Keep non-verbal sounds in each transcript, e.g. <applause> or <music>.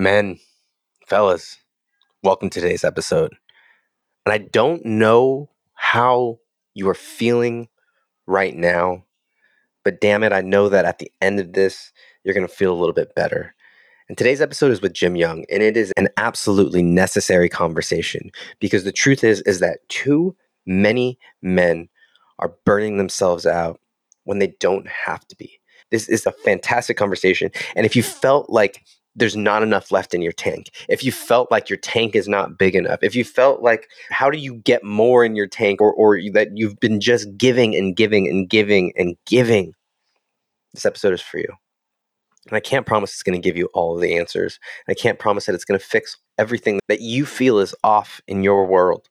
Men, fellas, welcome to today's episode. And I don't know how you are feeling right now, but damn it, I know that at the end of this, you're going to feel a little bit better. And today's episode is with Jim Young, and it is an absolutely necessary conversation because the truth is is that too many men are burning themselves out when they don't have to be. This is a fantastic conversation. And if you felt like there's not enough left in your tank, if you felt like your tank is not big enough, if you felt like how do you get more in your tank or, or that you've been just giving and giving and giving and giving, this episode is for you. And I can't promise it's going to give you all of the answers. I can't promise that it's going to fix everything that you feel is off in your world.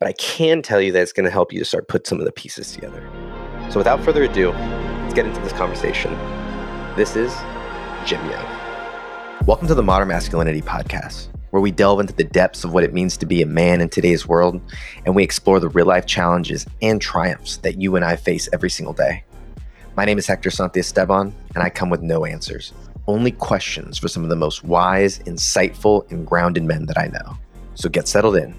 But I can tell you that it's going to help you to start put some of the pieces together. So without further ado, let's get into this conversation. This is Jim Young. Welcome to the Modern Masculinity Podcast, where we delve into the depths of what it means to be a man in today's world, and we explore the real life challenges and triumphs that you and I face every single day. My name is Hector Santiesteban, and I come with no answers, only questions for some of the most wise, insightful, and grounded men that I know. So get settled in.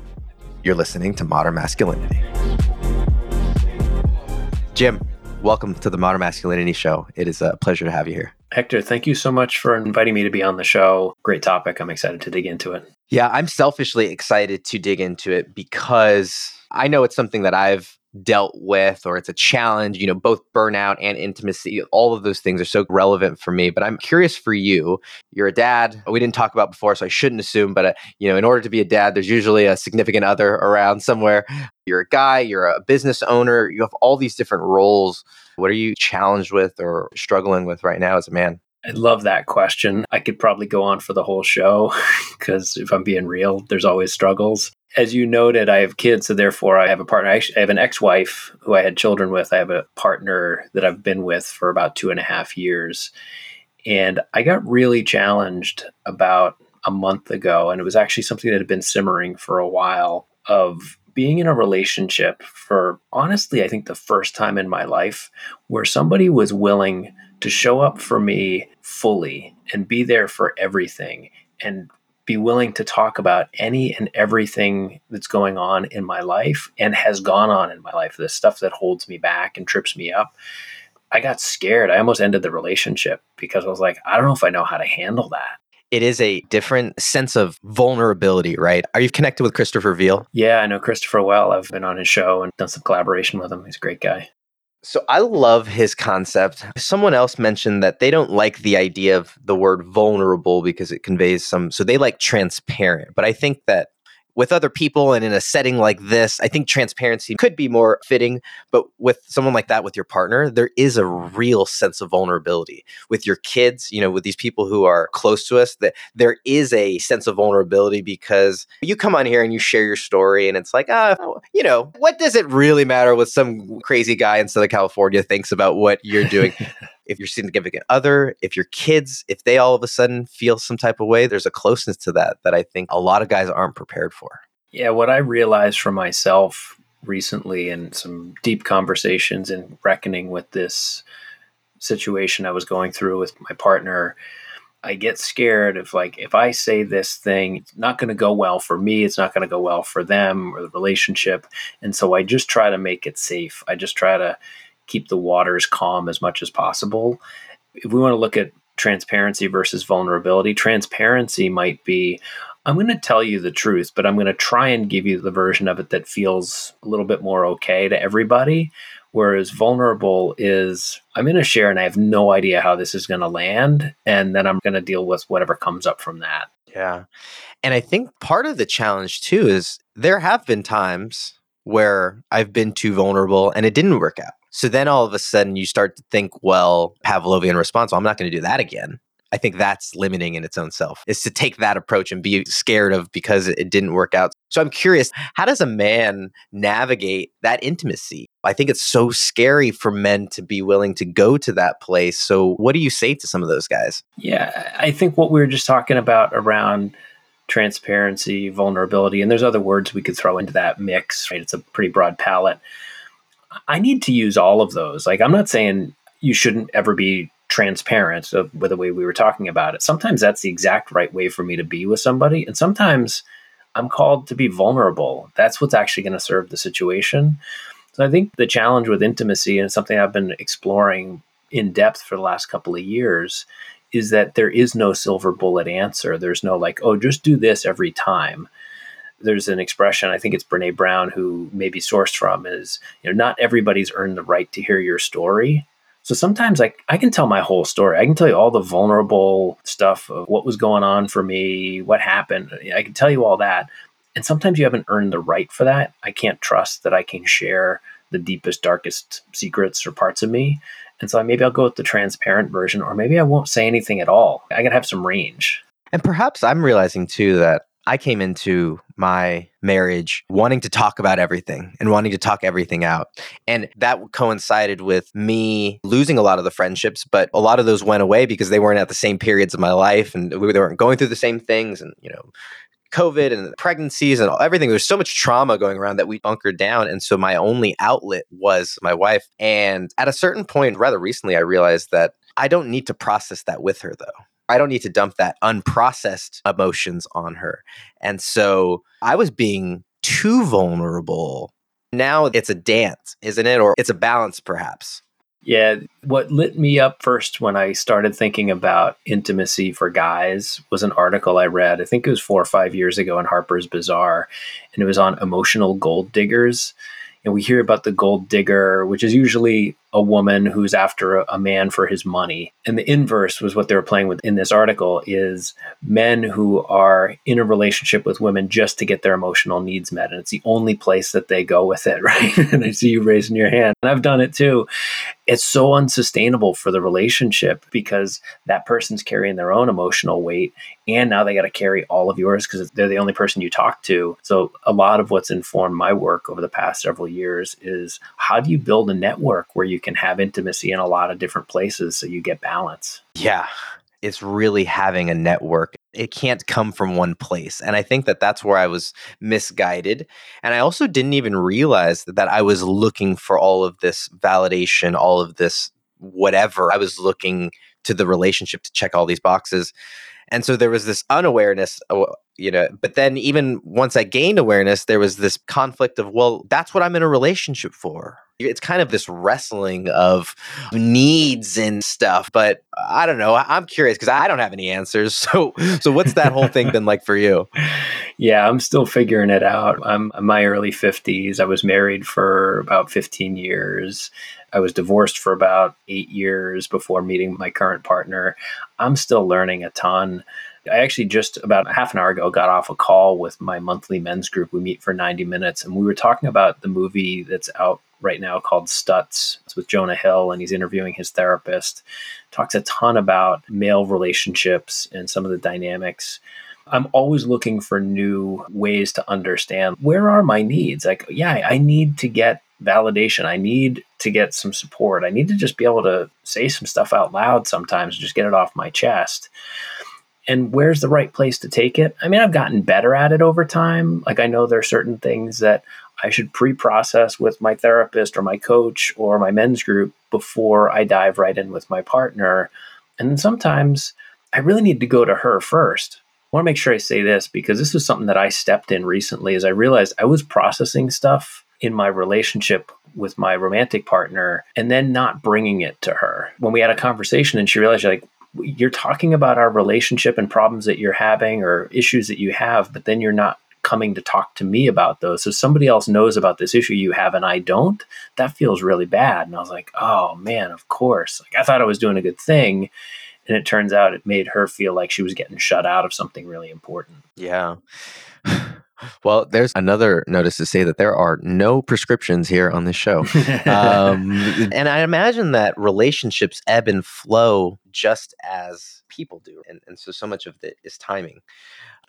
You're listening to Modern Masculinity. Jim, welcome to the Modern Masculinity Show. It is a pleasure to have you here. Hector, thank you so much for inviting me to be on the show. Great topic. I'm excited to dig into it. Yeah, I'm selfishly excited to dig into it because I know it's something that I've dealt with or it's a challenge you know both burnout and intimacy all of those things are so relevant for me but i'm curious for you you're a dad we didn't talk about before so i shouldn't assume but uh, you know in order to be a dad there's usually a significant other around somewhere you're a guy you're a business owner you have all these different roles what are you challenged with or struggling with right now as a man I love that question. I could probably go on for the whole show <laughs> because if I'm being real, there's always struggles as you noted, I have kids, so therefore I have a partner. I, have an ex-wife who I had children with. I have a partner that I've been with for about two and a half years, and I got really challenged about a month ago, and it was actually something that had been simmering for a while of being in a relationship for honestly, I think the first time in my life where somebody was willing to show up for me fully and be there for everything and be willing to talk about any and everything that's going on in my life and has gone on in my life, the stuff that holds me back and trips me up. I got scared. I almost ended the relationship because I was like, I don't know if I know how to handle that. It is a different sense of vulnerability, right? Are you connected with Christopher Veal? Yeah, I know Christopher well. I've been on his show and done some collaboration with him. He's a great guy. So I love his concept. Someone else mentioned that they don't like the idea of the word vulnerable because it conveys some so they like transparent. But I think that with other people and in a setting like this, I think transparency could be more fitting. But with someone like that, with your partner, there is a real sense of vulnerability. With your kids, you know, with these people who are close to us, that there is a sense of vulnerability because you come on here and you share your story, and it's like, ah, you know, what does it really matter what some crazy guy in Southern California thinks about what you're doing? <laughs> if your significant other, if your kids, if they all of a sudden feel some type of way, there's a closeness to that that I think a lot of guys aren't prepared for. Yeah, what I realized for myself recently in some deep conversations and reckoning with this situation I was going through with my partner, I get scared of like if I say this thing, it's not going to go well for me, it's not going to go well for them or the relationship. And so I just try to make it safe. I just try to keep the waters calm as much as possible. If we want to look at transparency versus vulnerability, transparency might be I'm going to tell you the truth, but I'm going to try and give you the version of it that feels a little bit more okay to everybody. Whereas vulnerable is I'm going to share and I have no idea how this is going to land. And then I'm going to deal with whatever comes up from that. Yeah. And I think part of the challenge too is there have been times where I've been too vulnerable and it didn't work out. So then all of a sudden you start to think, well, Pavlovian response, well, I'm not going to do that again. I think that's limiting in its own self is to take that approach and be scared of because it didn't work out. So I'm curious, how does a man navigate that intimacy? I think it's so scary for men to be willing to go to that place. So what do you say to some of those guys? Yeah, I think what we were just talking about around transparency, vulnerability, and there's other words we could throw into that mix, right? It's a pretty broad palette. I need to use all of those. Like, I'm not saying you shouldn't ever be transparent with the way we were talking about it. Sometimes that's the exact right way for me to be with somebody. And sometimes I'm called to be vulnerable. That's what's actually going to serve the situation. So I think the challenge with intimacy and something I've been exploring in depth for the last couple of years is that there is no silver bullet answer. There's no like, oh, just do this every time. There's an expression, I think it's Brene Brown who may be sourced from, is you know, not everybody's earned the right to hear your story. So sometimes I, I can tell my whole story. I can tell you all the vulnerable stuff of what was going on for me, what happened. I can tell you all that. And sometimes you haven't earned the right for that. I can't trust that I can share the deepest, darkest secrets or parts of me. And so maybe I'll go with the transparent version, or maybe I won't say anything at all. I can have some range. And perhaps I'm realizing too that I came into my marriage wanting to talk about everything and wanting to talk everything out. And that coincided with me losing a lot of the friendships, but a lot of those went away because they weren't at the same periods of my life and we weren't going through the same things. And, you know, COVID and pregnancies and everything. There's so much trauma going around that we bunkered down. And so my only outlet was my wife. And at a certain point, rather recently, I realized that I don't need to process that with her, though. I don't need to dump that unprocessed emotions on her. And so I was being too vulnerable. Now it's a dance, isn't it? Or it's a balance, perhaps. Yeah, what lit me up first when I started thinking about intimacy for guys was an article I read. I think it was four or five years ago in Harper's Bazaar, and it was on emotional gold diggers. And we hear about the gold digger, which is usually a woman who's after a, a, man for his money. And the inverse was what they were playing with in this article is men who are in a relationship with women just to get their emotional needs met. And it's the only place that they go with it, <laughs> right? and I see you raising your hand. And I've done it too. It's so unsustainable for the relationship because that person's carrying their own emotional weight. And now they got to carry all of yours because they're the only person you talk to. So a lot of what's informed my work over the past several years is how do you build a network where you can have intimacy in a lot of different places so you get balance. Yeah. It's really having a network. It can't come from one place. And I think that that's where I was misguided. And I also didn't even realize that I was looking for all of this validation, all of this whatever. I was looking to the relationship to check all these boxes. And so there was this unawareness, uh, you know, but then even once I gained awareness, there was this conflict of, well, that's what I'm in a relationship for. It's kind of this wrestling of needs and stuff, but I don't know. I'm curious because I don't have any answers. <laughs> So, so what's that whole thing been like for you? <laughs> Yeah, I'm still figuring it out. I'm in my early 50s. I was married for about 15 years. I was divorced for about eight years before meeting my current partner. I'm still learning a ton. I actually just about half an hour ago got off a call with my monthly men's group. We meet for 90 minutes, and we were talking about the movie that's out right now called Stutz. It's with Jonah Hill, and he's interviewing his therapist. Talks a ton about male relationships and some of the dynamics. I'm always looking for new ways to understand where are my needs. Like, yeah, I need to get validation. I need to get some support. I need to just be able to say some stuff out loud sometimes, just get it off my chest. And where's the right place to take it? I mean, I've gotten better at it over time. Like, I know there are certain things that I should pre process with my therapist or my coach or my men's group before I dive right in with my partner. And then sometimes I really need to go to her first. I want to make sure I say this because this is something that I stepped in recently as I realized I was processing stuff in my relationship with my romantic partner and then not bringing it to her. When we had a conversation and she realized like you're talking about our relationship and problems that you're having or issues that you have, but then you're not coming to talk to me about those. So somebody else knows about this issue you have and I don't. That feels really bad. And I was like, "Oh man, of course." Like I thought I was doing a good thing and it turns out it made her feel like she was getting shut out of something really important. Yeah. <sighs> Well, there's another notice to say that there are no prescriptions here on this show. um, <laughs> and I imagine that relationships ebb and flow just as people do. And, and so, so much of it is timing.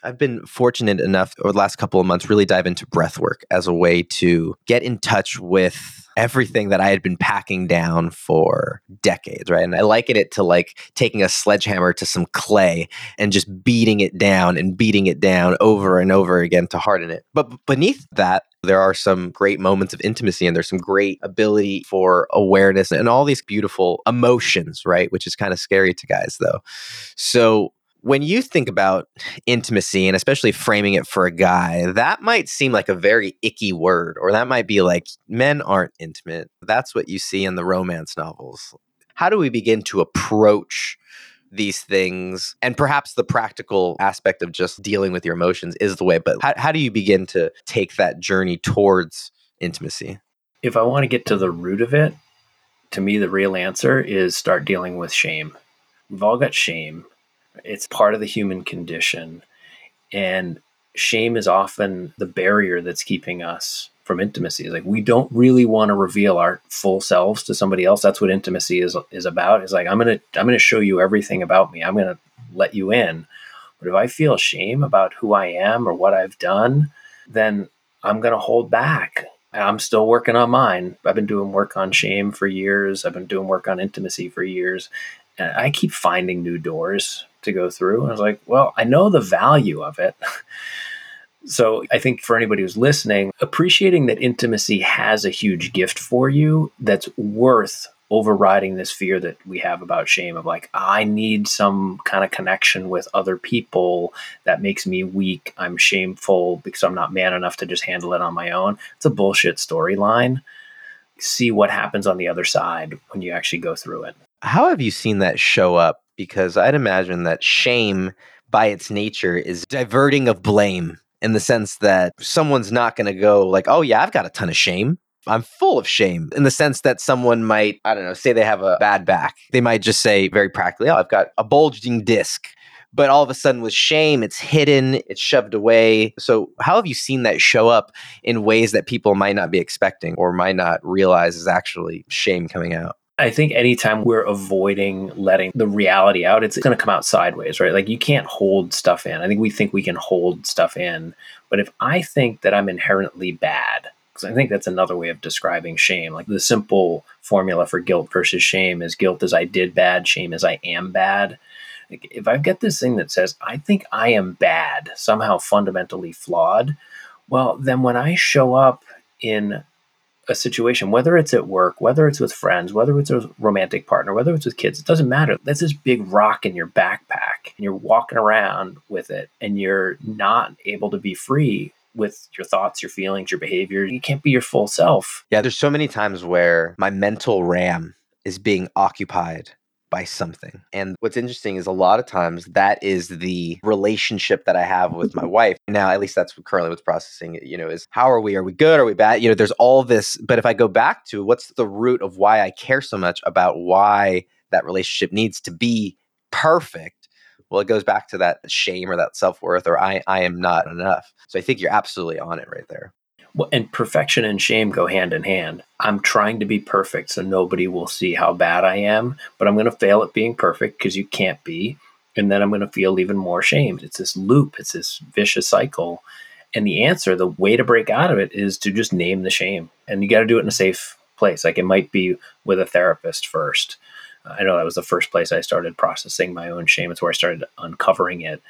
I've been fortunate enough over the last couple of months really dive into breath work as a way to get in touch with everything that I had been packing down for decades, right? And I liken it to like taking a sledgehammer to some clay and just beating it down and beating it down over and over again to harden it. But beneath that, There are some great moments of intimacy and there's some great ability for awareness and all these beautiful emotions, right? Which is kind of scary to guys though. So when you think about intimacy and especially framing it for a guy, that might seem like a very icky word, or that might be like men aren't intimate. That's what you see in the romance novels. How do we begin to approach these things? And perhaps the practical aspect of just dealing with your emotions is the way, but how, how do you begin to take that journey towards intimacy? If I want to get to the root of it, to me, the real answer is start dealing with shame. We've all got shame it's part of the human condition. And shame is often the barrier that's keeping us from intimacy. It's like we don't really want to reveal our full selves to somebody else. That's what intimacy is is about. It's like I'm gonna I'm gonna show you everything about me. I'm gonna let you in. But if I feel shame about who I am or what I've done, then I'm gonna hold back. I'm still working on mine. I've been doing work on shame for years. I've been doing work on intimacy for years. And I keep finding new doors to go through. And I was like, well, I know the value of it. <laughs> so I think for anybody who's listening, appreciating that intimacy has a huge gift for you that's worth overriding this fear that we have about shame of like i need some kind of connection with other people that makes me weak i'm shameful because i'm not man enough to just handle it on my own it's a bullshit storyline see what happens on the other side when you actually go through it how have you seen that show up because I'd imagine that shame by its nature is diverting of blame in the sense that someone's not going to go like, "Oh yeah, I've got a ton of shame." I'm full of shame in the sense that someone might, I don't know, say they have a bad back. They might just say very practically, "Oh, I've got a bulging disc." But all of a sudden with shame, it's hidden, it's shoved away. So, how have you seen that show up in ways that people might not be expecting or might not realize is actually shame coming out? I think anytime we're avoiding letting the reality out, it's going to come out sideways, right? Like you can't hold stuff in. I think we think we can hold stuff in. But if I think that I'm inherently bad, because I think that's another way of describing shame, like the simple formula for guilt versus shame is guilt is I did bad, shame is I am bad. Like if I've got this thing that says, I think I am bad, somehow fundamentally flawed, well, then when I show up in a situation, whether it's at work, whether it's with friends, whether it's a romantic partner, whether it's with kids, it doesn't matter. That's this big rock in your backpack, and you're walking around with it, and you're not able to be free with your thoughts, your feelings, your behavior. You can't be your full self. Yeah, there's so many times where my mental RAM is being occupied by something. And what's interesting is a lot of times that is the relationship that I have with my <laughs> wife. Now, at least that's currently what's processing, you know, is how are we? Are we good? Are we bad? You know, there's all this. But if I go back to what's the root of why I care so much about why that relationship needs to be perfect, well, it goes back to that shame or that self worth or I, I am not enough. So I think you're absolutely on it right there. And perfection and shame go hand in hand. I'm trying to be perfect so nobody will see how bad I am, but I'm going to fail at being perfect because you can't be. And then I'm going to feel even more shame. It's this loop, it's this vicious cycle. And the answer, the way to break out of it is to just name the shame. And you got to do it in a safe place. Like it might be with a therapist first. I know that was the first place I started processing my own shame. It's where I started uncovering it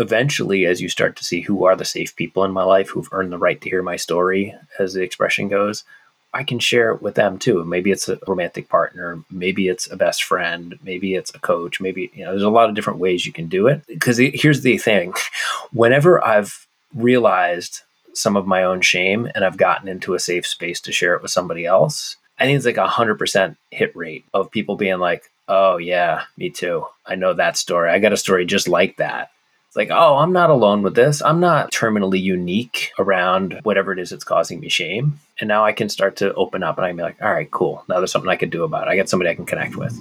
eventually, as you start to see who are the safe people in my life who've earned the right to hear my story, as the expression goes, I can share it with them too. Maybe it's a romantic partner, maybe it's a best friend, maybe it's a coach, maybe, you know, there's a lot of different ways you can do it. Because here's the thing <laughs> whenever I've realized some of my own shame and I've gotten into a safe space to share it with somebody else, I think it's like a 100% hit rate of people being like, oh, yeah, me too. I know that story. I got a story just like that. It's like, oh, I'm not alone with this. I'm not terminally unique around whatever it is that's causing me shame. And now I can start to open up and I can be like, all right, cool. Now there's something I can do about it. I got somebody I can connect with.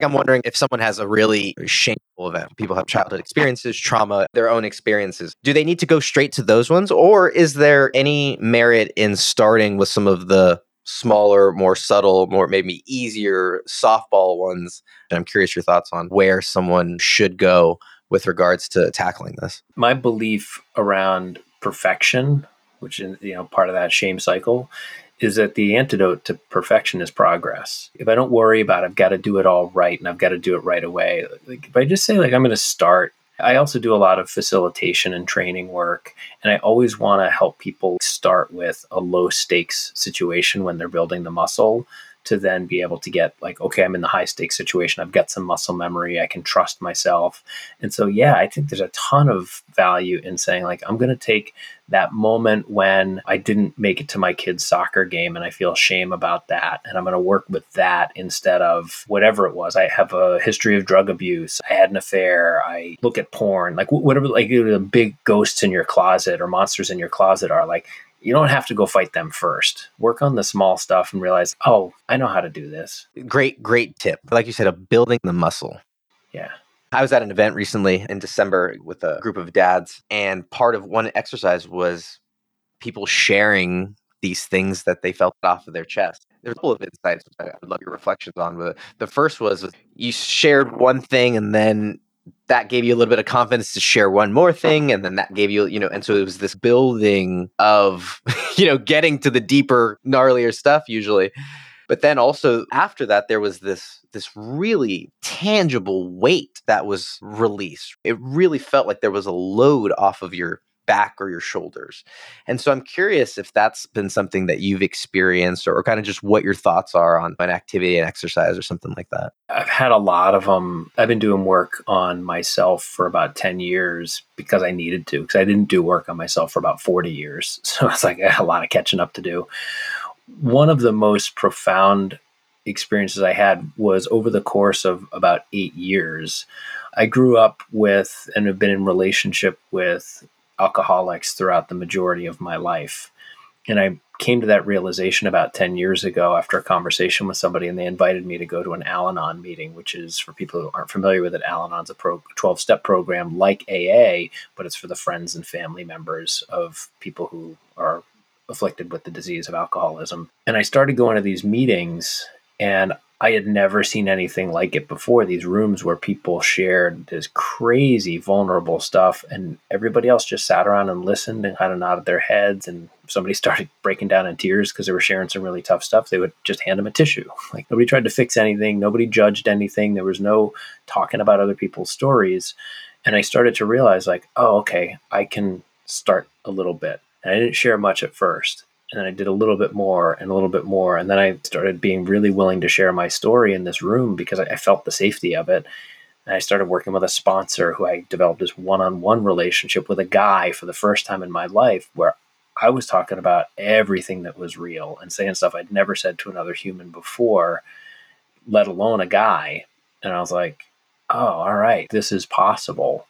I'm wondering if someone has a really shameful event. People have childhood experiences, trauma, their own experiences. Do they need to go straight to those ones? Or is there any merit in starting with some of the smaller, more subtle, more maybe easier softball ones? And I'm curious your thoughts on where someone should go with regards to tackling this? My belief around perfection, which is you know part of that shame cycle, is that the antidote to perfection is progress. If I don't worry about I've got to do it all right and I've got to do it right away, like if I just say like I'm going to start I also do a lot of facilitation and training work, and I always want to help people start with a low stakes situation when they're building the muscle to then be able to get like okay i'm in the high stakes situation. I've got some muscle memory. I can trust myself. And so yeah i think there's a ton of value in saying like i'm going to take that moment when i didn't make it to my kid's soccer game and i feel shame about that and i'm going to work with that instead of whatever it was. I have a history of drug abuse. I had an affair. I look at porn. Like whatever like the big ghosts in your closet or monsters in your closet are like you don't have to go fight them first. Work on the small stuff and realize, oh, I know how to do this. Great, great tip. Like you said, of building the muscle. Yeah. I was at an event recently in December with a group of dads, and part of one exercise was people sharing these things that they felt off of their chest. There's a couple of insights I would love your reflections on, but the first was you shared one thing and then that gave you a little bit of confidence to share one more thing and then that gave you you know and so it was this building of <laughs> you know getting to the deeper gnarlier stuff usually. But then also after that there was this this really tangible weight that was released. It really felt like there was a load off of your back or your shoulders. And so I'm curious if that's been something that you've experienced or, or kind of just what your thoughts are on an activity and exercise or something like that. I've had a lot of them. I've been doing work on myself for about 10 years because I needed to, because I didn't do work on myself for about 40 years. <laughs> So it's like had a lot of catching up to do. One of the most profound experiences I had was over the course of about eight years. I grew up with and have been in relationship with alcoholics throughout the majority of my life. And I came to that realization about 10 years ago after a conversation with somebody, and they invited me to go to an Al Anon meeting, which is for people who aren't familiar with it, Al Anon's a 12 step program like AA, but it's for the friends and family members of people who are afflicted with the disease of alcoholism. And I started going to these meetings, and I had never seen anything like it before. These rooms where people shared this crazy, vulnerable stuff, and everybody else just sat around and listened and kind of nodded their heads. And somebody <laughs> started breaking down in tears because they were sharing some really tough stuff. They would just hand them a tissue. <laughs> Like nobody tried to fix anything, nobody judged anything. There was no talking about other people's stories. And I started to realize, like, oh, okay, I can start a little bit. And I didn't share much at first and then I did a little bit more and a little bit more. And then I started being really willing to share my story in this room because I, felt the safety of it. And I started working with a sponsor who I developed this one on one relationship with a guy for the first time in my life where I was talking about everything that was real and saying stuff I'd never said to another human before, let alone a guy. And I was like, oh, all right, this is possible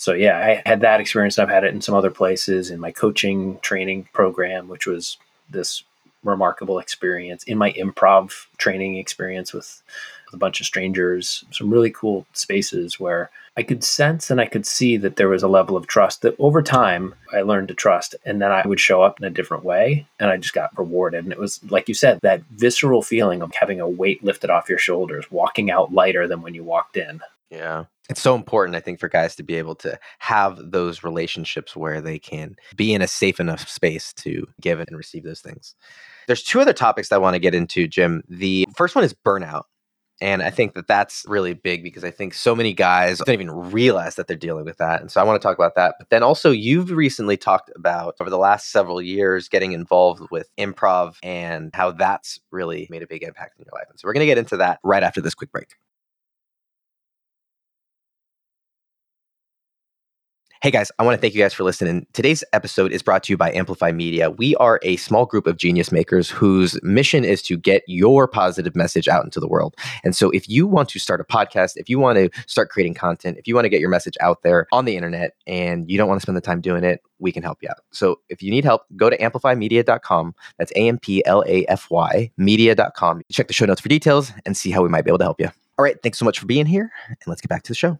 so yeah, I had that experience. I've had it in some other places in my coaching training program, which was this remarkable experience in my improv training experience with a bunch of strangers, some really cool spaces where I could sense and I could see that there was a level of trust that over time I learned to trust. And then I would show up in a different way and I just got rewarded. And it was, like you said, that visceral feeling of having a weight lifted off your shoulders, walking out lighter than when you walked in. Yeah. It's so important, I think, for guys to be able to have those relationships where they can be in a safe enough space to give and receive those things. There's two other topics I want to get into, Jim. The first one is burnout. And I think that that's really big because I think so many guys don't even realize that they're dealing with that. And so I want to talk about that. But then also, you've recently talked about over the last several years getting involved with improv and how that's really made a big impact in your life. And so we're going to get into that right after this quick break. Hey guys, I want to thank you guys for listening. Today's episode is brought to you by Amplify Media. We are a small group of genius makers whose mission is to get your positive message out into the world. And so if you want to start a podcast, if you want to start creating content, if you want to get your message out there on the internet and you don't want to spend the time doing it, we can help you out. So if you need help, go to amplifymedia.com. That's A M P L A F Y media.com. Check the show notes for details and see how we might be able to help you. All right, thanks so much for being here and let's get back to the show.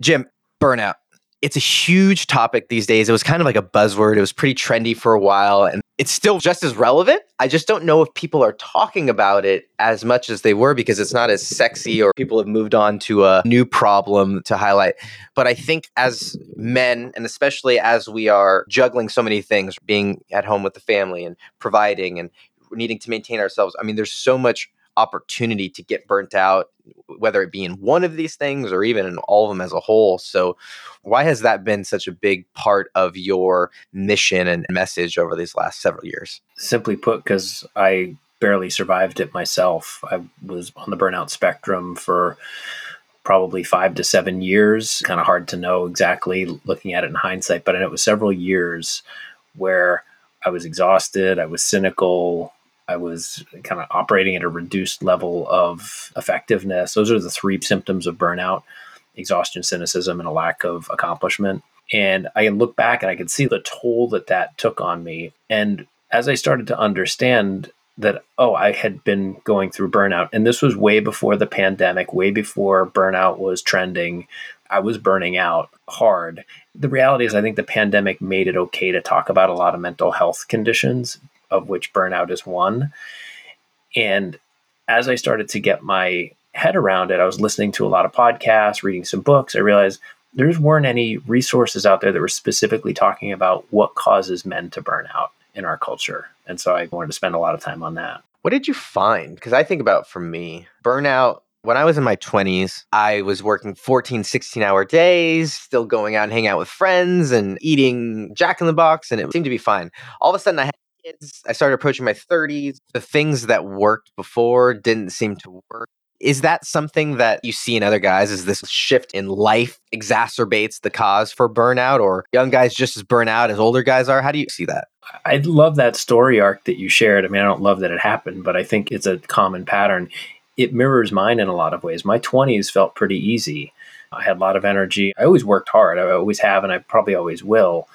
Jim, burnout. It's a huge topic these days. It was kind of like a buzzword. It was pretty trendy for a while and it's still just as relevant. I just don't know if people are talking about it as much as they were because it's not as sexy or people have moved on to a new problem to highlight. But I think as men, and especially as we are juggling so many things, being at home with the family and providing and needing to maintain ourselves, I mean, there's so much opportunity to get burnt out, whether it be in one of these things or even in all of them as a whole. So, why has that been such a big part of your mission and message over these last several years? Simply put, because I barely survived it myself. I was on the burnout spectrum for probably five to seven years. Kind of hard to know exactly looking at it in hindsight, but it was several years where I was exhausted, I was cynical, I was kind of operating at a reduced level of effectiveness. Those are the three symptoms of burnout exhaustion, cynicism, and a lack of accomplishment. And I can look back and I can see the toll that that took on me. And as I started to understand that, oh, I had been going through burnout, and this was way before the pandemic, way before burnout was trending. I was burning out hard. The reality is, I think the pandemic made it okay to talk about a lot of mental health conditions, of which burnout is one. And as I started to get my head around it, I was listening to a lot of podcasts, reading some books. I realized there weren't any resources out there that were specifically talking about what causes men to burn out in our culture. And so I wanted to spend a lot of time on that. What did you find? Because I think about for me, burnout when I was in my 20s, I was working 14, 16 hour days, still going out and hanging out with friends and eating Jack in the Box, and it seemed to be fine. All of a sudden, I had kids. I started approaching my 30s. The things that worked before didn't seem to work. Is that something that you see in other guys? Is this shift in life exacerbates the cause for burnout, or young guys just as burnout as older guys are? How do you see that? I love that story arc that you shared. I mean, I don't love that it happened, but I think it's a common pattern it mirrors mine in a lot of ways. My 20s felt pretty easy. I had a lot of energy. I always worked hard. I always have, and I probably always will.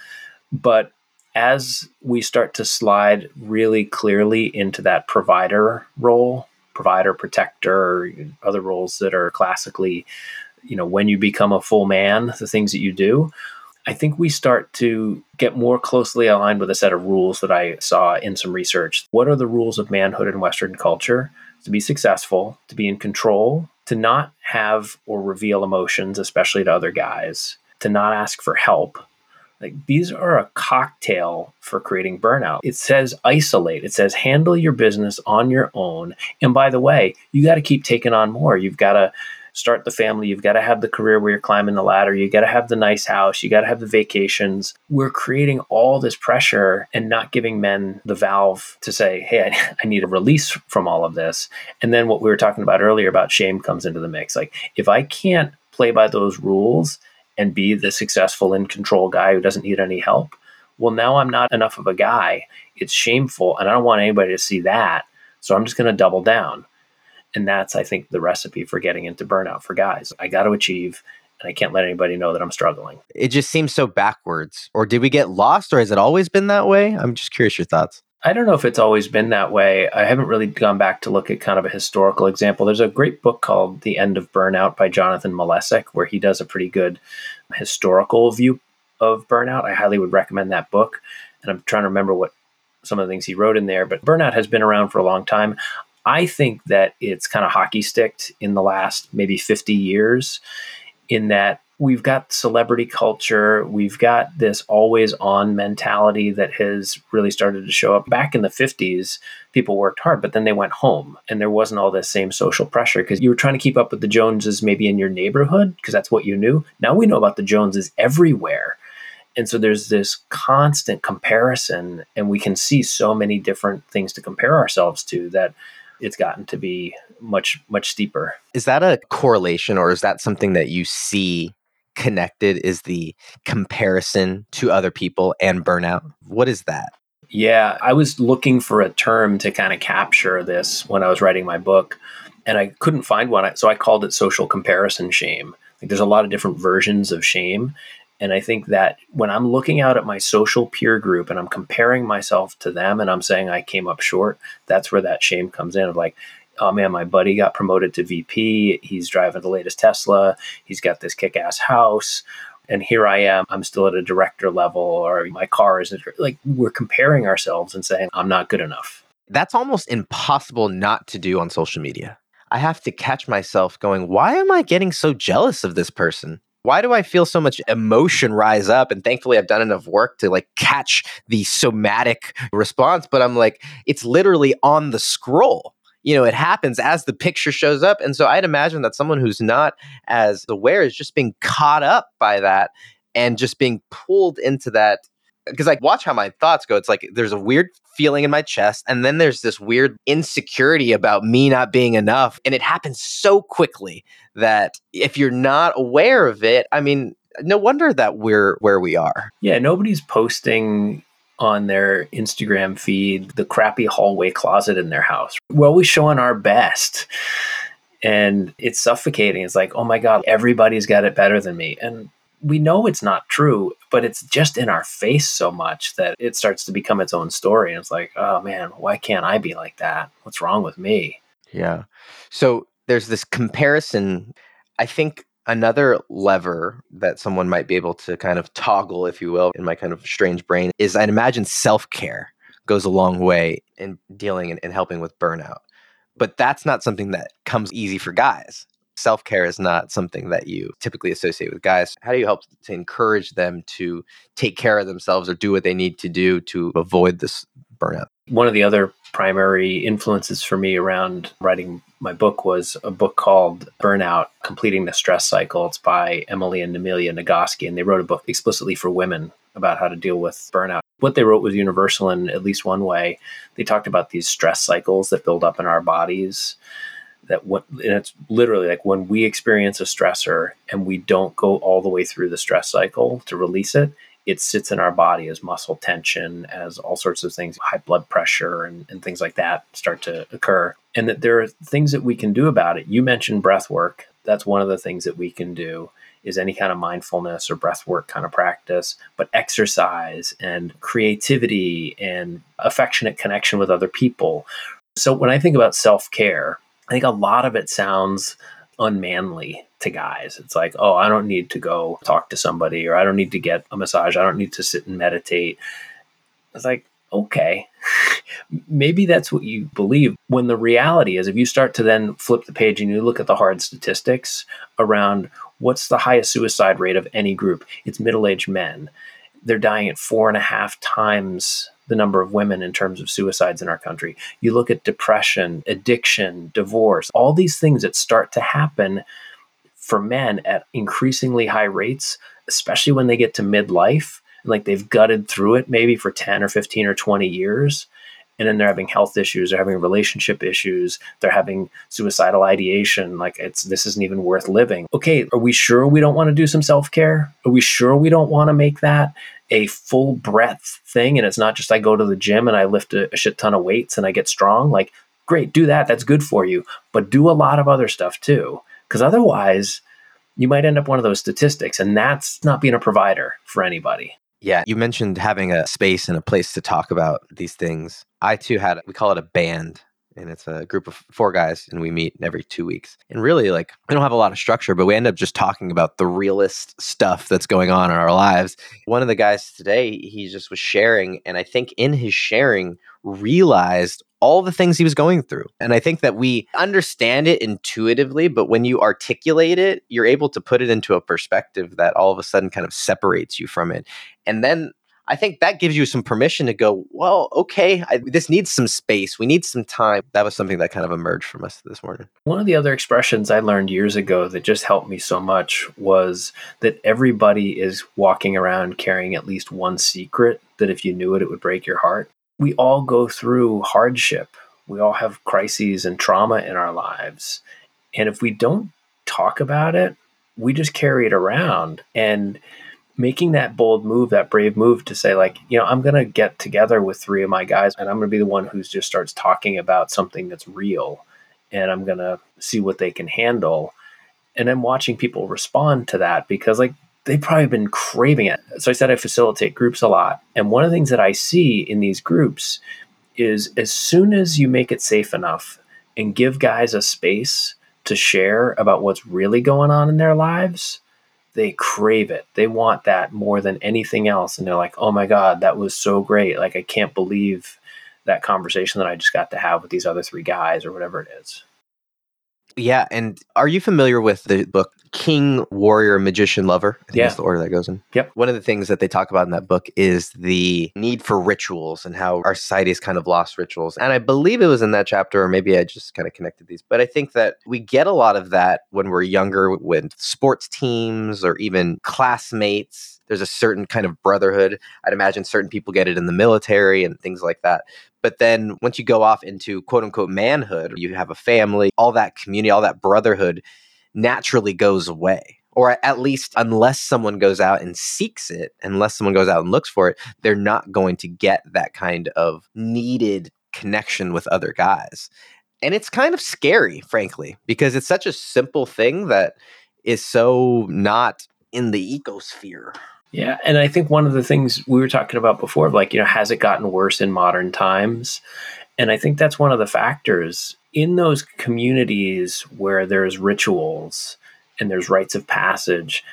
But as we start to slide really clearly into that provider role, provider, protector, other roles that are classically, you know, when you become a full man, the things that you do, I think we start to get more closely aligned with a set of rules that I saw in some research. What are the rules of manhood in Western culture? to be successful, to be in control, to not have or reveal emotions, especially to other guys, to not ask for help. Like these are a cocktail for creating burnout. It says isolate. It says handle your business on your own. And by the way, you got to keep taking on more. You've got to start the family. You've got to have the career where you're climbing the ladder. You got to have the nice house. You got to have the vacations. We're creating all this pressure and not giving men the valve to say, hey, <laughs> I, need a release from all of this. And then what we were talking about earlier about shame comes into the mix. Like, if I can't play by those rules and be the successful in control guy who doesn't need any help, well, now I'm not enough of a guy. It's shameful. And I don't want anybody to see that. So I'm just going to double down. And that's, I think, the recipe for getting into burnout for guys. I got to achieve and I can't let anybody know that I'm struggling. It just seems so backwards. Or did we get lost or has it always been that way? I'm just curious your thoughts. I don't know if it's always been that way. I haven't really gone back to look at kind of a historical example. There's a great book called The End of Burnout by Jonathan Malesic, where he does a pretty good historical view of burnout. I highly would recommend that book. And I'm trying to remember what some of the things he wrote in there, but burnout has been around for a long time. I think that it's kind of hockey sticked in the last maybe 50 years, in that we've got celebrity culture, we've got this always on mentality that has really started to show up. Back in the 50s, people worked hard, but then they went home and there wasn't all this same social pressure because you were trying to keep up with the Joneses maybe in your neighborhood because that's what you knew. Now we know about the Joneses everywhere. And so there's this constant comparison, and we can see so many different things to compare ourselves to that it's gotten to be much much steeper. Is that a correlation or is that something that you see connected is the comparison to other people and burnout? What is that? Yeah, I was looking for a term to kind of capture this when I was writing my book and I couldn't find one. So I called it social comparison shame. Like there's a lot of different versions of shame and I think that when I'm looking out at my social peer group and I'm comparing myself to them and I'm saying I came up short, that's where that shame comes in of like, oh man, my buddy got promoted to VP. He's driving the latest Tesla. He's got this kick ass house. And here I am, I'm still at a director level, or my car isn't like we're comparing ourselves and saying, I'm not good enough. That's almost impossible not to do on social media. I have to catch myself going, why am I getting so jealous of this person? why do I feel so much emotion rise up? And thankfully, I've done enough work to like catch the somatic response. But I'm like, it's literally on the scroll. You know, it happens as the picture shows up. And so I'd imagine that someone who's not as aware is just being caught up by that and just being pulled into that because I watch how my thoughts go. It's like there's a weird feeling in my chest, and then there's this weird insecurity about me not being enough. And it happens so quickly that if you're not aware of it, I mean, no wonder that we're where we are. Yeah, nobody's posting on their Instagram feed the crappy hallway closet in their house. We're always showing our best. And it's suffocating. It's like, oh my God, everybody's got it better than me. And we know it's not true, but it's just in our face so much that it starts to become its own story. And it's like, oh man, why can't I be like that? What's wrong with me? Yeah. So there's this comparison. I think another lever that someone might be able to kind of toggle, if you will, in my kind of strange brain is I'd imagine self care goes a long way in dealing and, and helping with burnout. But that's not something that comes easy for guys self care is not something that you typically associate with guys. How do you help to encourage them to take care of themselves or do what they need to do to avoid this burnout? One of the other primary influences for me around writing my book was a book called Burnout Completing the Stress Cycle. It's by Emily and Amelia Nagoski, and they wrote a book explicitly for women about how to deal with burnout. What they wrote was universal in at least one way. They talked about these stress cycles that build up in our bodies that what and it's literally like when we experience a stressor and we don't go all the way through the stress cycle to release it it sits in our body as muscle tension as all sorts of things high blood pressure and, and things like that start to occur. And that there are things that we can do about it. You mentioned breath work. That's one of the things that we can do is any kind of mindfulness or breath work kind of practice, but exercise and creativity and affectionate connection with other people. So when I think about self care, I think a lot of it sounds unmanly to guys. It's like, oh, I don't need to go talk to somebody or I don't need to get a massage. I don't need to sit and meditate. It's like, okay, <laughs> maybe that's what you believe. When the reality is, if you start to then flip the page and you look at the hard statistics around what's the highest suicide rate of any group, it's middle aged men. They're dying at four and a half times the number of women in terms of suicides in our country. You look at depression, addiction, divorce, all these things that start to happen for men at increasingly high rates, especially when they get to midlife. Like they've gutted through it maybe for 10 or 15 or 20 years. And then they're having health issues, they're having relationship issues, they're having suicidal ideation. Like it's this isn't even worth living. Okay, are we sure we don't want to do some self care? Are we sure we don't want to make that a full breadth thing and it's not just I go to the gym and I lift a, a shit ton of weights and I get strong, like great, do that. That's good for you. But do a lot of other stuff too. Because otherwise, you might end up one of those statistics. And that's not being a provider for anybody. Yeah. You mentioned having a space and a place to talk about these things. I too had, we call it a band and it's a group of four guys and we meet every two weeks and really like we don't have a lot of structure but we end up just talking about the realest stuff that's going on in our lives one of the guys today he just was sharing and i think in his sharing realized all the things he was going through. And I think that we understand it intuitively, but when you articulate it, you're able to put it into a perspective that all of a sudden kind of separates you from it. And then I think that gives you some permission to go, well, okay, I, this needs some space. We need some time. That was something that kind of emerged from us this morning. One of the other expressions I learned years ago that just helped me so much was that everybody is walking around carrying at least one secret that if you knew it, it would break your heart. We all go through hardship. We all have crises and trauma in our lives. And if we don't talk about it, we just carry it around. And making that bold move, that brave move to say, like, you know, I'm going to get together with three of my guys and I'm going to be the one who just starts talking about something that's real and I'm going to see what they can handle. And I'm watching people respond to that because, like, they've probably been craving it. So I said I facilitate groups a lot. And one of the things that I see in these groups is as soon as you make it safe enough and give guys a space to share about what's really going on in their lives, they crave it. They want that more than anything else. And they're like, oh my God, that was so great. Like, I can't believe that conversation that I just got to have with these other three guys or whatever it is. Yeah. And are you familiar with the book king, warrior, magician, lover. I think Yeah. that's the order that goes in. Yep. One of the things that they talk about in that book is the need for rituals and how our society has kind of lost rituals. And I believe it was in that chapter, or maybe I just kind of connected these. But I think that we get a lot of that when we're younger with sports teams or even classmates. There's a certain kind of brotherhood. I'd imagine certain people get it in the military and things like that. But then once you go off into quote unquote manhood, you have a family, all that community, all that brotherhood naturally goes away. Or at least, unless someone goes out and seeks it, unless someone goes out and looks for it, they're not going to get that kind of needed connection with other guys. And it's kind of scary, frankly, because it's such a simple thing that is so not in the ecosphere. Yeah, and I think one of the things we were talking about before, like, you know, has it gotten worse in modern times? And I think that's one of the factors in those communities where there's rituals and there's rites of passage,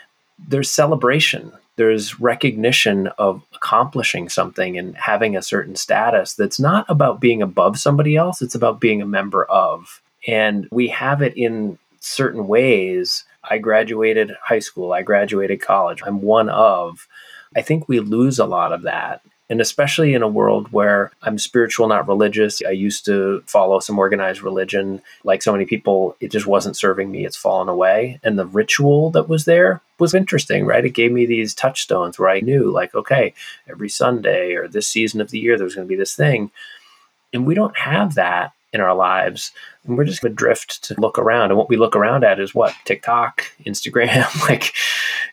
there's celebration, there's recognition of accomplishing something and having a certain status that's not about being above somebody else, it's about being a member of. And we have it in certain ways. I graduated high school, I graduated college, I'm one of. I think we lose a lot of that. And especially in a world where I'm spiritual, not religious. I used to follow some organized religion. Like so many people, it just wasn't serving me. It's fallen away. And the ritual that was there was interesting, right? It gave me these touchstones where I knew, like, okay, every Sunday or this season of the year, there's going to be this thing. And we don't have that in our lives. And we're just adrift to look around. And what we look around at is what? TikTok, Instagram. <laughs> like,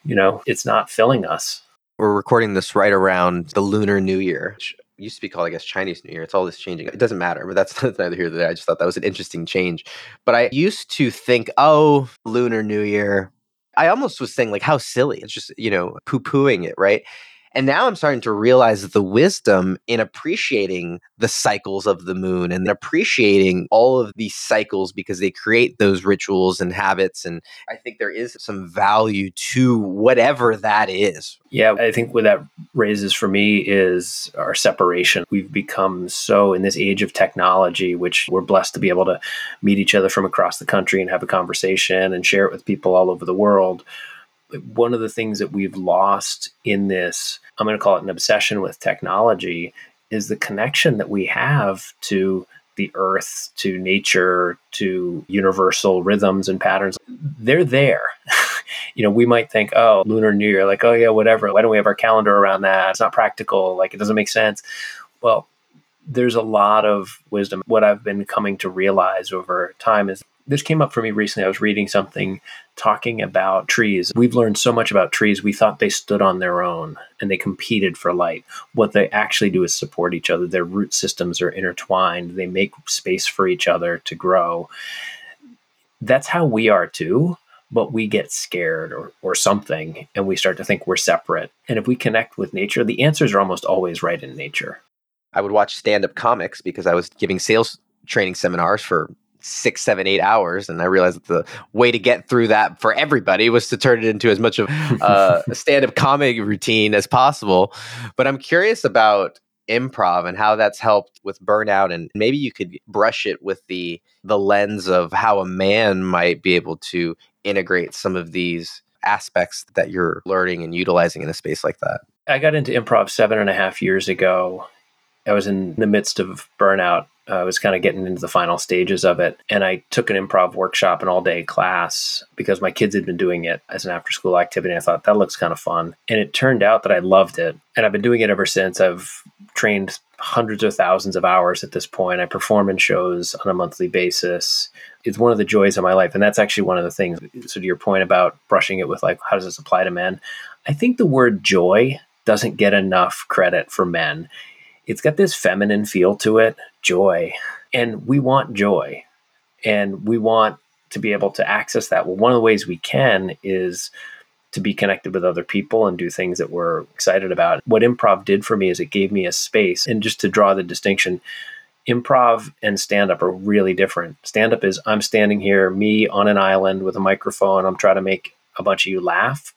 you know, it's not filling us. We're recording this right around the Lunar New Year, which used to be called, I guess, Chinese New Year. It's all this changing. It doesn't matter, but that's, <laughs> that's neither here nor there. I just thought that was an interesting change. But I used to think, oh, Lunar New Year. I almost was saying, like, how silly. It's just, you know, poo pooing it, right? And now I'm starting to realize the wisdom in appreciating the cycles of the moon and appreciating all of these cycles because they create those rituals and habits. And I think there is some value to whatever that is. Yeah, I think what that raises for me is our separation. We've become so in this age of technology, which we're blessed to be able to meet each other from across the country and have a conversation and share it with people all over the world one of the things that we've lost in this, I'm going to call it an obsession with technology, is the connection that we have to the earth, to nature, to universal rhythms and patterns. They're there. <laughs> you know, we might think, oh, Lunar New Year, like, oh, yeah, whatever. Why don't we have our calendar around that? It's not practical. Like, it doesn't make sense. Well, there's a lot of wisdom. What I've been coming to realize over time is this came up for me recently. I was reading something talking about trees. We've learned so much about trees. We thought they stood on their own and they competed for light. What they actually do is support each other. Their root systems are intertwined, they make space for each other to grow. That's how we are too. But we get scared or, or something and we start to think we're separate. And if we connect with nature, the answers are almost always right in nature. I would watch stand up comics because I was giving sales training seminars for six, seven, eight hours. And I realized that the way to get through that for everybody was to turn it into as much of <laughs> uh, a stand up comedy routine as possible. But I'm curious about improv and how that's helped with burnout and maybe you could brush it with the the lens of how a man might be able to integrate some of these aspects that you're learning and utilizing in a space like that i got into improv seven and a half years ago i was in the midst of burnout I was kind of getting into the final stages of it. And I took an improv workshop, an all day class, because my kids had been doing it as an after school activity. I thought that looks kind of fun. And it turned out that I loved it. And I've been doing it ever since. I've trained hundreds of thousands of hours at this point. I perform in shows on a monthly basis. It's one of the joys of my life. And that's actually one of the things. So, to your point about brushing it with, like, how does this apply to men? I think the word joy doesn't get enough credit for men it's got this feminine feel to it, joy. And we want joy. And we want to be able to access that. Well, one of the ways we can is to be connected with other people and do things that we're excited about. What improv did for me is it gave me a space. And just to draw the distinction, improv and stand up are really different. Stand up is I'm standing here, me on an island with a microphone, I'm trying to make a bunch of you laugh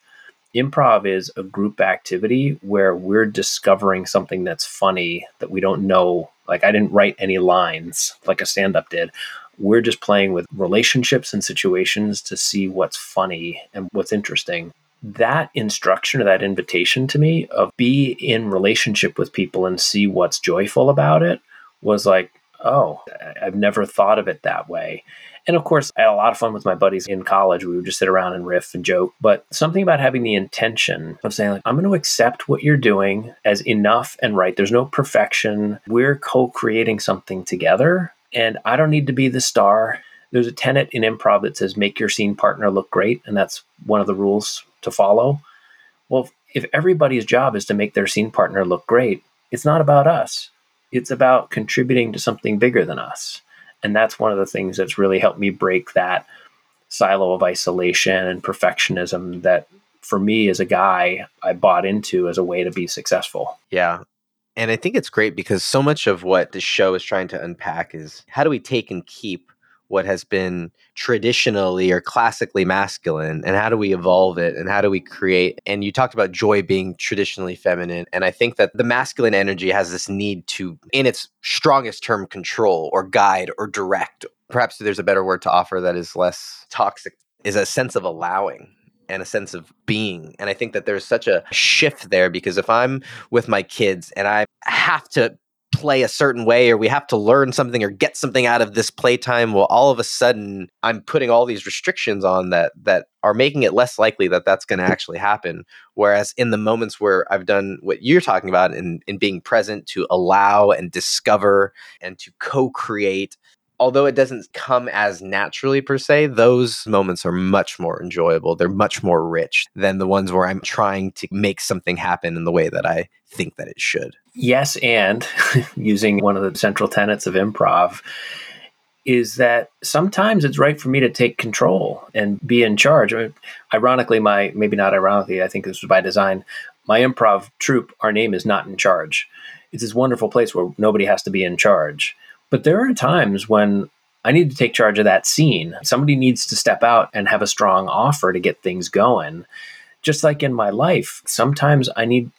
improv is a group activity where we're discovering something that's funny that we don't know. Like I didn't write any lines like a stand up did. We're just playing with relationships and situations to see what's funny and what's interesting. That instruction or that invitation to me of be in relationship with people and see what's joyful about it was like, oh, I've never thought of it that way. And of course, I had a lot of fun with my buddies in college. We would just sit around and riff and joke. But something about having the intention of saying, like, I'm going to accept what you're doing as enough and right. There's no perfection. We're co creating something together. And I don't need to be the star. There's a tenet in improv that says, make your scene partner look great. And that's one of the rules to follow. Well, if everybody's job is to make their scene partner look great, it's not about us. It's about contributing to something bigger than us. And that's one of the things that's really helped me break that silo of isolation and perfectionism that for me as a guy, I bought into as a way to be successful. Yeah. And I think it's great because so much of what the show is trying to unpack is how do we take and keep what has been traditionally or classically masculine and how do we evolve it and how do we create and you talked about joy being traditionally feminine and i think that the masculine energy has this need to in its strongest term control or guide or direct perhaps there's a better word to offer that is less toxic is a sense of allowing and a sense of being. And I think that there's such a shift there because if I'm with my kids and I have to play a certain way or we have to learn something or get something out of this playtime well all of a sudden i'm putting all these restrictions on that that are making it less likely that that's going to mm. actually happen. Whereas in the moments where i've done what you're talking about in, in being present to allow and discover and to co-create although it doesn't come as naturally per se, those moments are much more enjoyable. They're much more rich than the ones where I'm trying to make something happen in the way that I think that it should. Yes, and <laughs> using one of the central tenets of improv is that sometimes it's right for me to take control and be in charge. I mean, ironically, my maybe not ironically, I think this was by design. My improv troupe, our name is not in charge. It's this wonderful place where nobody has to be in charge but there are times when I need to take charge of that scene. Somebody needs to step out and have a strong offer to get things going. Just like in my life, sometimes I need,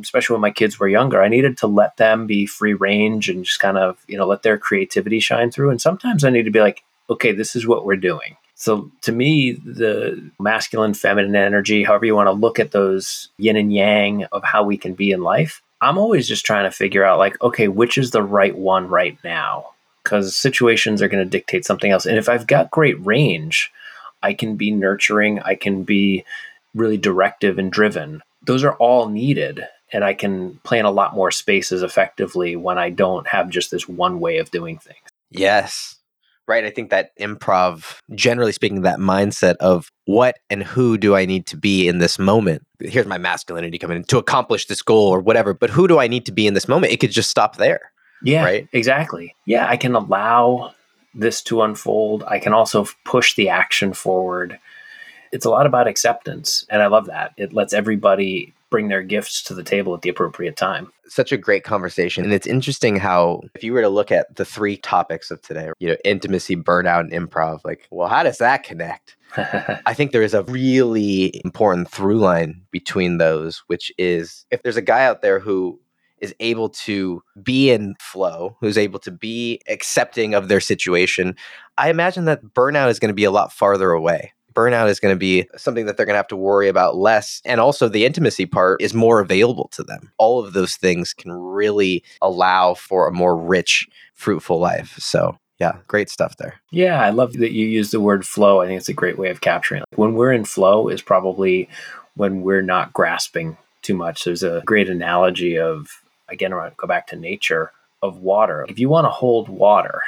especially when my kids were younger, I needed to let them be free range and just kind of, you know, let their creativity shine through. And sometimes I need to be like, okay, this is what we're doing. So to me, the masculine, feminine energy, however you want to look at those yin and yang of how we can be in life, I'm always just trying to figure out like, okay, which is the right one right now? Because situations are going to dictate something else. And if I've got great range, I can be nurturing, I can be really directive and driven. Those are all needed. And I can plan a lot more spaces effectively when I don't have just this one way of doing things. Yes right? I think that improv, generally speaking, that mindset of what and who do I need to be in this moment? Here's my masculinity coming in to accomplish this goal or whatever, but who do I need to be in this moment? It could just stop there. Yeah, right. Exactly. Yeah, I can allow this to unfold. I can also push the action forward. It's a lot about acceptance, and I love that. It lets everybody bring their gifts to the table at the appropriate time. Such a great conversation. And it's interesting how, if you were to look at the three topics of today, you know, intimacy, burnout, and improv, like, well, how does that connect? <laughs> I think there is a really important through line between those, which is if there's a guy out there who is able to be in flow, who's able to be accepting of their situation, I imagine that burnout is going to be a lot farther away burnout is going to be something that they're going to have to worry about less. And also, the intimacy part is more available to them. All of those things can really allow for a more rich, fruitful life. So, yeah, great stuff there. Yeah, I love that you use the word flow. I think it's a great way of capturing it. When we're in flow is probably when we're not grasping too much. There's a great analogy of, again, I go back to nature of water. If you want to hold water,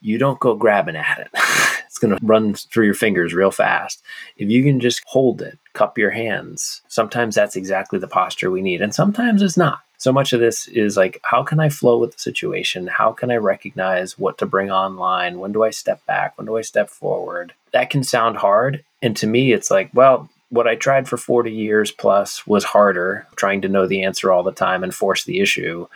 you don't go grabbing at it. <laughs> it's going to run through your fingers real fast. If you can just hold it, cup your hands, sometimes that's exactly the posture we need. And sometimes it's not. So much of this is like, how can I flow with the situation? How can I recognize what to bring online? When do I step back? When do I step forward? That can sound hard. And to me, it's like, well, what I tried for 40 years plus was harder, trying to know the answer all the time and force the issue.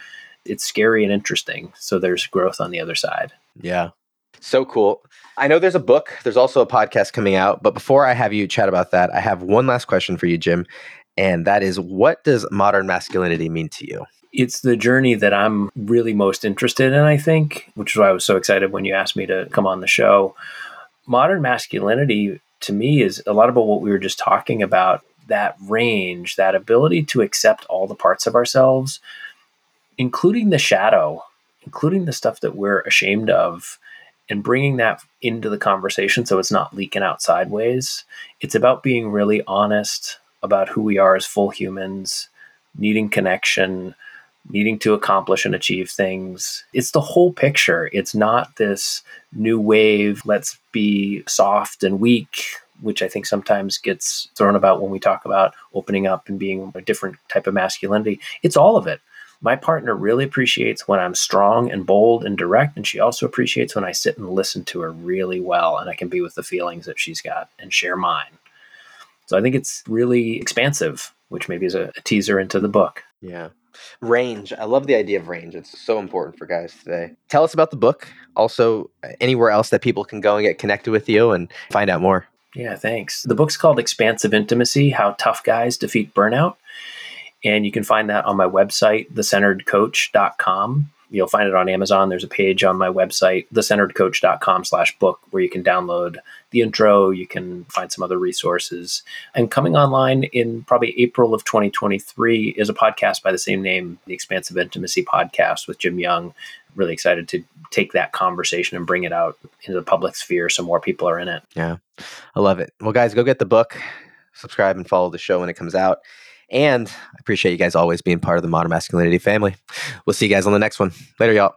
It's scary and interesting. So there's growth on the other side. Yeah. So cool. I know there's a book, there's also a podcast coming out, but before I have you chat about that, I have one last question for you, Jim. And that is what does modern masculinity mean to you? it's the journey that I'm really most interested in, I think, which is why I was so excited when you asked me to come on the show. Modern masculinity to me is a lot about what we were just talking about that range, that ability to accept all the parts of ourselves, including the shadow, including the stuff that we're ashamed of, and bringing that into the conversation so it's not leaking out sideways. It's about being really honest about who we are as full humans, needing connection, needing to accomplish and achieve things. It's the whole picture. It's not this new wave, let's be soft and weak, which I think sometimes gets thrown about when we talk about opening up and being a different type of masculinity. It's all of it. My partner really appreciates when I'm strong and bold and direct, and she also appreciates when I sit and listen to her really well and I can be with the feelings that she's got and share mine. So I think it's really expansive, which maybe is a, a teaser into the book. Yeah. Range. I love the idea of range. It's so important for guys today. Tell us about the book. Also, uh, anywhere else that people can go and get connected with you and find out more. Yeah, thanks. The book's called Expansive Intimacy How Tough Guys Defeat Burnout. And you can find that on my website, thecenteredcoach.com. You'll find it on Amazon. There's a page on my website, thecenteredcoach.com slash book, where you can download the intro. You can find some other resources. And coming online in probably April of 2023 is a podcast by the same name, the Expansive Intimacy Podcast with Jim Young. Really excited to take that conversation and bring it out into the public sphere so more people are in it. Yeah, I love it. Well, guys, go get the book, subscribe, and follow the show when it comes out. And I appreciate you guys always being part of the Modern Masculinity family. We'll see you guys on the next one. Later, y'all.